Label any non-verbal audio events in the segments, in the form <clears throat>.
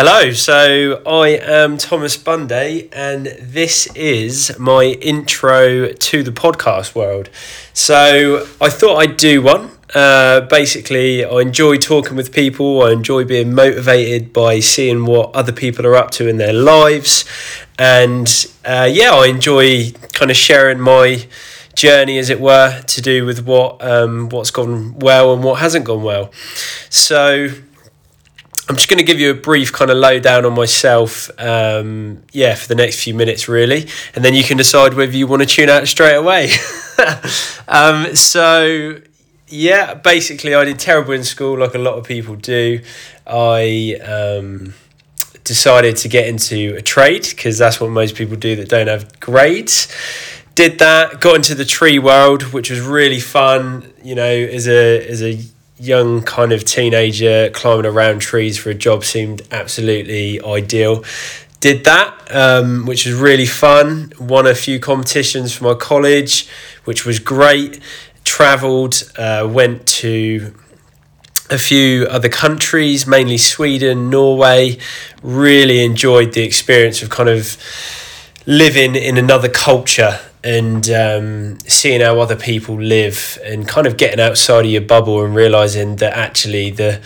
Hello, so I am Thomas Bunday, and this is my intro to the podcast world. So I thought I'd do one. Uh, basically, I enjoy talking with people, I enjoy being motivated by seeing what other people are up to in their lives, and uh, yeah, I enjoy kind of sharing my journey, as it were, to do with what um, what's gone well and what hasn't gone well. So I'm just going to give you a brief kind of lowdown on myself, um, yeah, for the next few minutes, really, and then you can decide whether you want to tune out straight away. <laughs> um, so, yeah, basically, I did terrible in school, like a lot of people do. I um, decided to get into a trade because that's what most people do that don't have grades. Did that, got into the tree world, which was really fun. You know, as a as a young kind of teenager climbing around trees for a job seemed absolutely ideal. Did that, um, which was really fun. Won a few competitions for my college, which was great. Travelled, uh, went to a few other countries, mainly Sweden, Norway. Really enjoyed the experience of kind of living in another culture and um, seeing how other people live and kind of getting outside of your bubble and realizing that actually the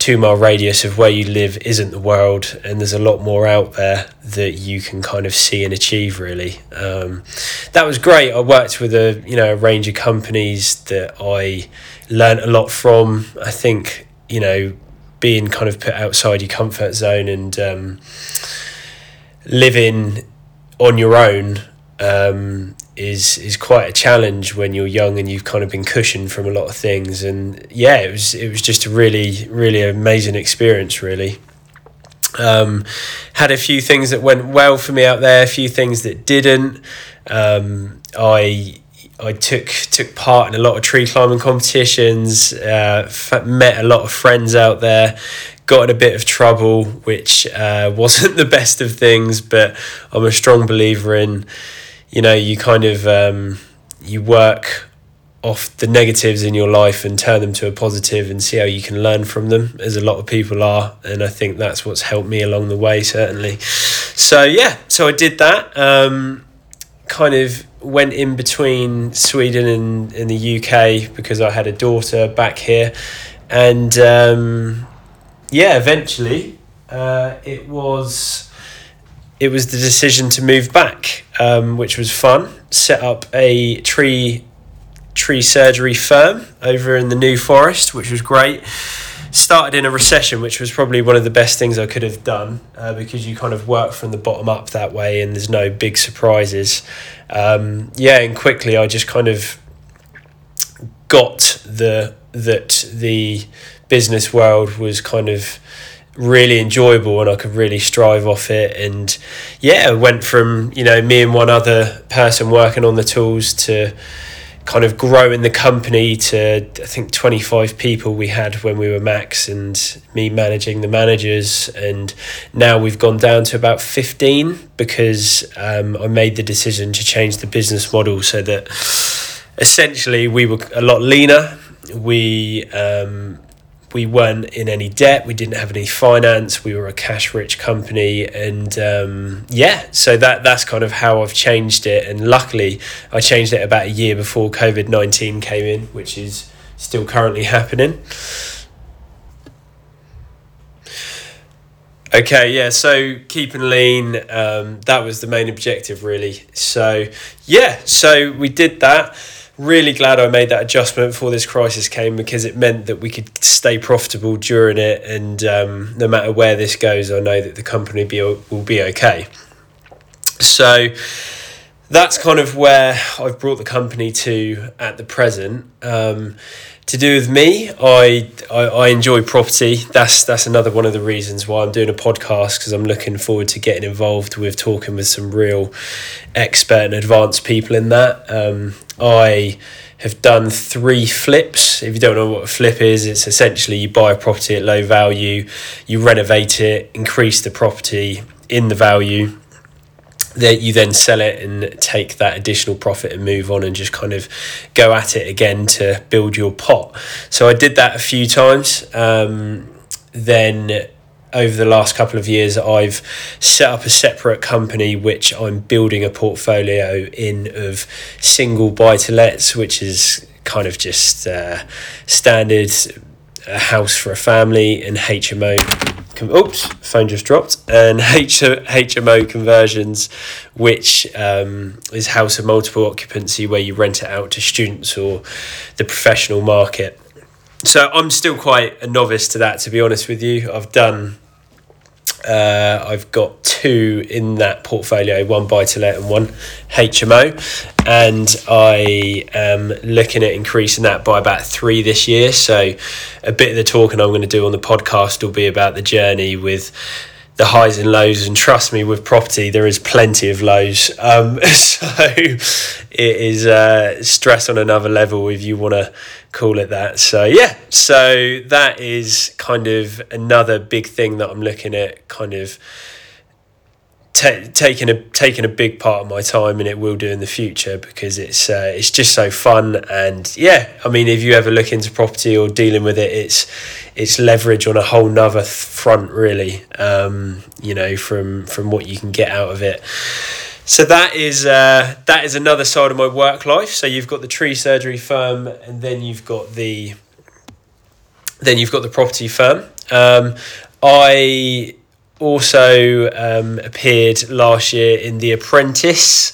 two mile radius of where you live isn't the world and there's a lot more out there that you can kind of see and achieve really. Um, that was great. I worked with a you know a range of companies that i learned a lot from. I think you know being kind of put outside your comfort zone and um, living on your own um, is is quite a challenge when you're young and you've kind of been cushioned from a lot of things. And yeah, it was it was just a really really amazing experience. Really, um, had a few things that went well for me out there, a few things that didn't. Um, I I took took part in a lot of tree climbing competitions. Uh, met a lot of friends out there. Got in a bit of trouble, which uh, <laughs> wasn't the best of things. But I'm a strong believer in you know you kind of um, you work off the negatives in your life and turn them to a positive and see how you can learn from them as a lot of people are and i think that's what's helped me along the way certainly. So yeah so i did that um, kind of went in between sweden and, and the uk because i had a daughter back here. And um, yeah eventually uh, it was it was the decision to move back, um, which was fun. Set up a tree tree surgery firm over in the New Forest, which was great. Started in a recession, which was probably one of the best things I could have done uh, because you kind of work from the bottom up that way and there's no big surprises. Um, yeah, and quickly I just kind of got the that the business world was kind of really enjoyable and I could really strive off it. And yeah, went from, you know, me and one other person working on the tools to kind of growing the company to I think 25 people we had when we were max and me managing the managers and now we've gone down to about 15 because um, I made the decision to change the business model so that essentially we were a lot leaner we um, we weren't in any debt we didn't have any finance we were a cash rich company and um, yeah so that that's kind of how I've changed it and luckily I changed it about a year before COVID-19 came in which is still currently happening Okay, yeah, so keeping lean, um, that was the main objective, really. So, yeah, so we did that really glad I made that adjustment before this crisis came because it meant that we could stay profitable during it. And um, no matter where this goes, I know that the company be, will be okay. So that's kind of where I've brought the company to at the present. Um, to do with me, I, I, I enjoy property. That's that's another one of the reasons why I'm doing a podcast because I'm looking forward to getting involved with talking with some real expert and advanced people in that. Um, I have done three flips. If you don't know what a flip is, it's essentially you buy a property at low value, you renovate it, increase the property in the value, that you then sell it and take that additional profit and move on and just kind of go at it again to build your pot. So I did that a few times. Um, then over the last couple of years, I've set up a separate company which I'm building a portfolio in of single buy to lets, which is kind of just uh, standard a house for a family and HMO. Oops, phone just dropped. And <laughs> H- HMO conversions, which um, is house of multiple occupancy, where you rent it out to students or the professional market. So I'm still quite a novice to that, to be honest with you. I've done uh, I've got two in that portfolio, one buy to let and one HMO, and I am looking at increasing that by about three this year. So, a bit of the talking I'm going to do on the podcast will be about the journey with the highs and lows and trust me with property there is plenty of lows. Um, <laughs> so it is uh, stress on another level if you want to call it that. So yeah so that is kind of another big thing that i'm looking at kind of taking a taking a big part of my time and it will do in the future because it's uh, it's just so fun. And yeah I mean if you ever look into property or dealing with it it's it's leverage on a whole nother front really um, you know from from what you can get out of it. So that is uh, that is another side of my work life. So you've got the tree surgery firm and then you've got the then you've got the property firm. Um, I also um, appeared last year in The Apprentice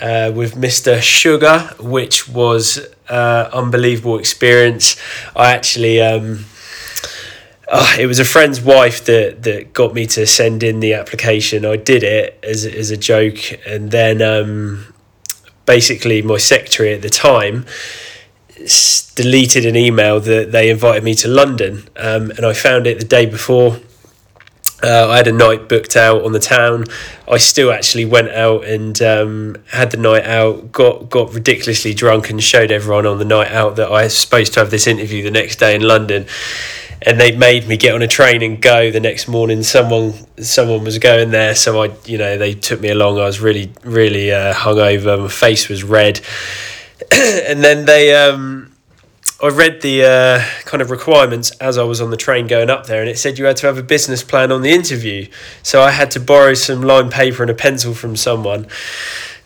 uh, with Mr. Sugar, which was uh, unbelievable experience. I actually. Um, oh, it was a friend's wife that, that got me to send in the application. I did it as, as a joke, and then um, basically my secretary at the time deleted an email that they invited me to London, um, and I found it the day before uh, I had a night booked out on the town. I still actually went out and um, had the night out, got got ridiculously drunk, and showed everyone on the night out that I was supposed to have this interview the next day in London. And they made me get on a train and go the next morning. Someone someone was going there, so I you know they took me along. I was really really uh, hungover. My face was red, <clears throat> and then they. Um, I read the uh, kind of requirements as I was on the train going up there, and it said you had to have a business plan on the interview. So I had to borrow some line paper and a pencil from someone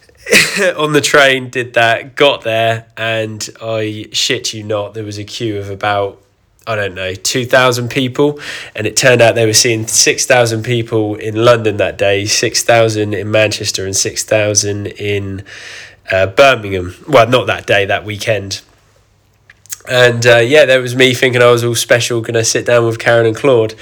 <laughs> on the train. Did that, got there, and I shit you not, there was a queue of about I don't know, 2,000 people. And it turned out they were seeing 6,000 people in London that day, 6,000 in Manchester, and 6,000 in uh, Birmingham. Well, not that day, that weekend. And uh, yeah, that was me thinking I was all special, going to sit down with Karren and Claude.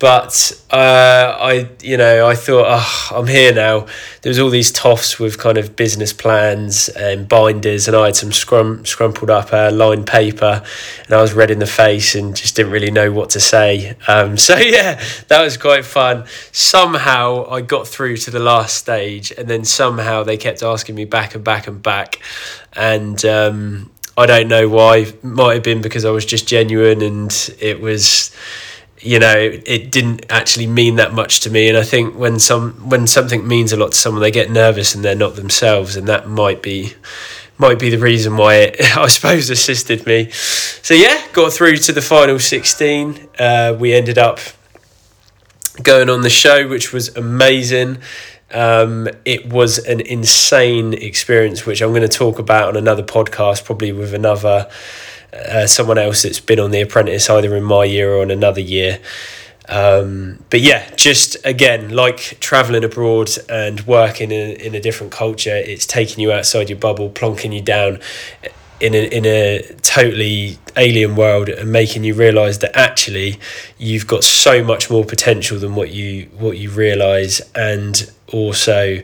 But uh, I, you know, I thought, oh, I'm here now. There was all these toffs with kind of business plans and binders, and I had some scrum scrumpled up uh, line paper, and I was red in the face and just didn't really know what to say. Um, <laughs> so yeah, that was quite fun. Somehow I got through to the last stage, and then somehow they kept asking me back and back and back, and um, I don't know why. Might have been because I was just genuine and it was you know it didn't actually mean that much to me. And i think when some when something means a lot to someone they get nervous and they're not themselves. And that might be might be the reason why it <laughs> i suppose assisted me. So yeah got through to the final 16 uh, we ended up going on the show which was amazing um, it was an insane experience, which I'm going to talk about on another podcast, probably with another uh, someone else that's been on The Apprentice, either in my year or in another year. Um, but yeah, just again, like traveling abroad and working in, in a different culture, it's taking you outside your bubble, plonking you down in a, in a totally alien world and making you realize that actually you've got so much more potential than what you what you realize. And also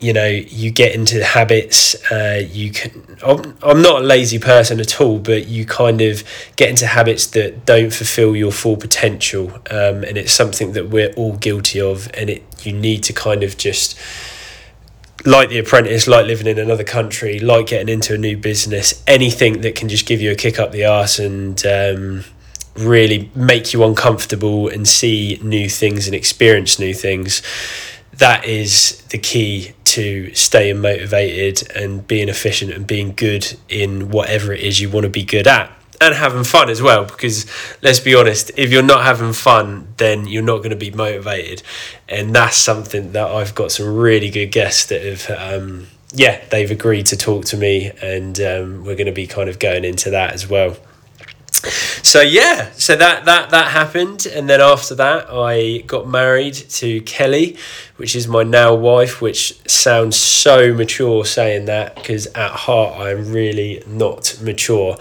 you know you get into the habits uh, you can I'm, I'm not a lazy person at all but you kind of get into habits that don't fulfill your full potential. Um, and it's something that we're all guilty of and it you need to kind of just like the apprentice, like living in another country, like getting into a new business, anything that can just give you a kick up the arse and um, really make you uncomfortable and see new things and experience new things. That is the key to staying motivated and being efficient and being good in whatever it is you want to be good at. And having fun as well because let's be honest if you're not having fun then you're not going to be motivated. And that's something that i've got some really good guests that have um, yeah they've agreed to talk to me and um, we're going to be kind of going into that as well so yeah so that that that happened. And then after that i got married to kelly which is my now wife which sounds so mature saying that because at heart i'm really not mature.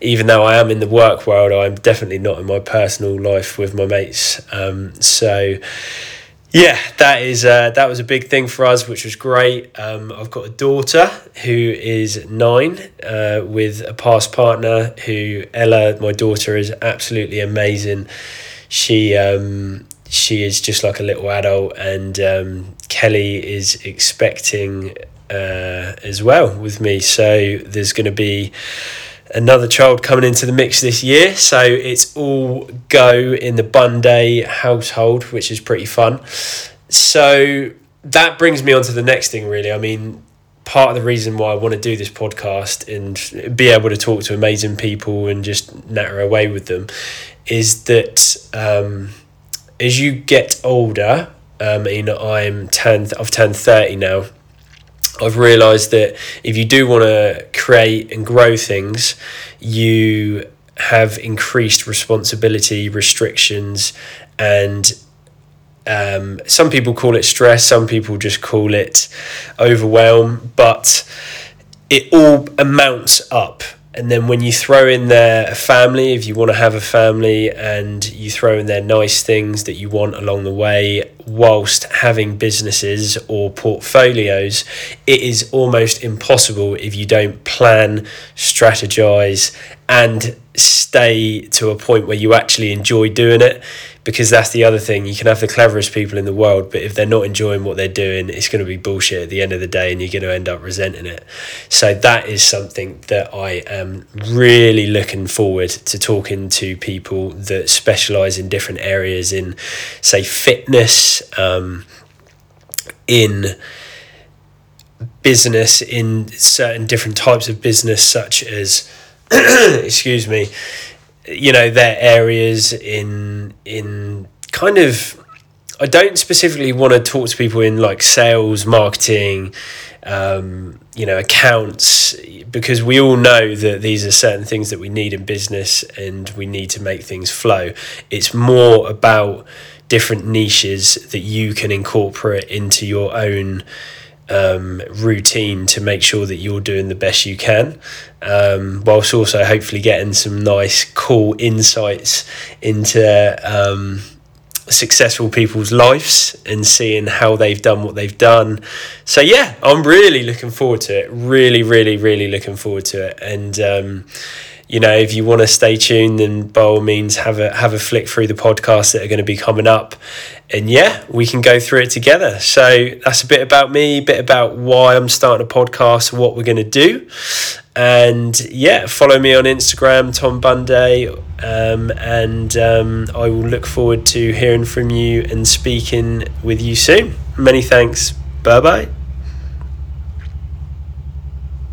Even though i am in the work world i'm definitely not in my personal life with my mates. Um, so yeah, that is uh, that was a big thing for us, which was great. Um, I've got a daughter who is nine uh, with a past partner who Ella, my daughter, is absolutely amazing. She um, she is just like a little adult, and um, Kelly is expecting uh, as well with me. So there's going to be another child coming into the mix this year. So it's all go in the Bunday household, which is pretty fun. So that brings me on to the next thing, really. I mean, part of the reason why I want to do this podcast and be able to talk to amazing people and just natter away with them is that um, as you get older, um, I mean, I'm turned, I've turned 30 now I've realised that if you do want to create and grow things, you have increased responsibility, restrictions, and um, some people call it stress, some people just call it overwhelm, but it all amounts up. And then when you throw in there a family, if you want to have a family, and you throw in there nice things that you want along the way, whilst having businesses or portfolios, it is almost impossible if you don't plan, strategize, and stay to a point where you actually enjoy doing it because that's the other thing. You can have the cleverest people in the world, but if they're not enjoying what they're doing, it's going to be bullshit at the end of the day and you're going to end up resenting it. So, that is something that I am really looking forward to talking to people that specialize in different areas in, say, fitness, um, in business, in certain different types of business, such as, <clears throat> excuse me, you know their areas in in kind of I don't specifically want to talk to people in like sales, marketing, um, you know, accounts, because we all know that these are certain things that we need in business and we need to make things flow. It's more about different niches that you can incorporate into your own um, routine to make sure that you're doing the best you can, um, whilst also hopefully getting some nice, cool insights into um, successful people's lives and seeing how they've done what they've done. So, yeah, I'm really looking forward to it. Really, really, really looking forward to it. And, um, you know, if you want to stay tuned, then by all means have a have a flick through the podcasts that are going to be coming up, and yeah, we can go through it together. So that's a bit about me, a bit about why I'm starting a podcast, what we're going to do, and yeah, follow me on Instagram, Tom Bunday, um, and um, I will look forward to hearing from you and speaking with you soon. Many thanks. Bye bye.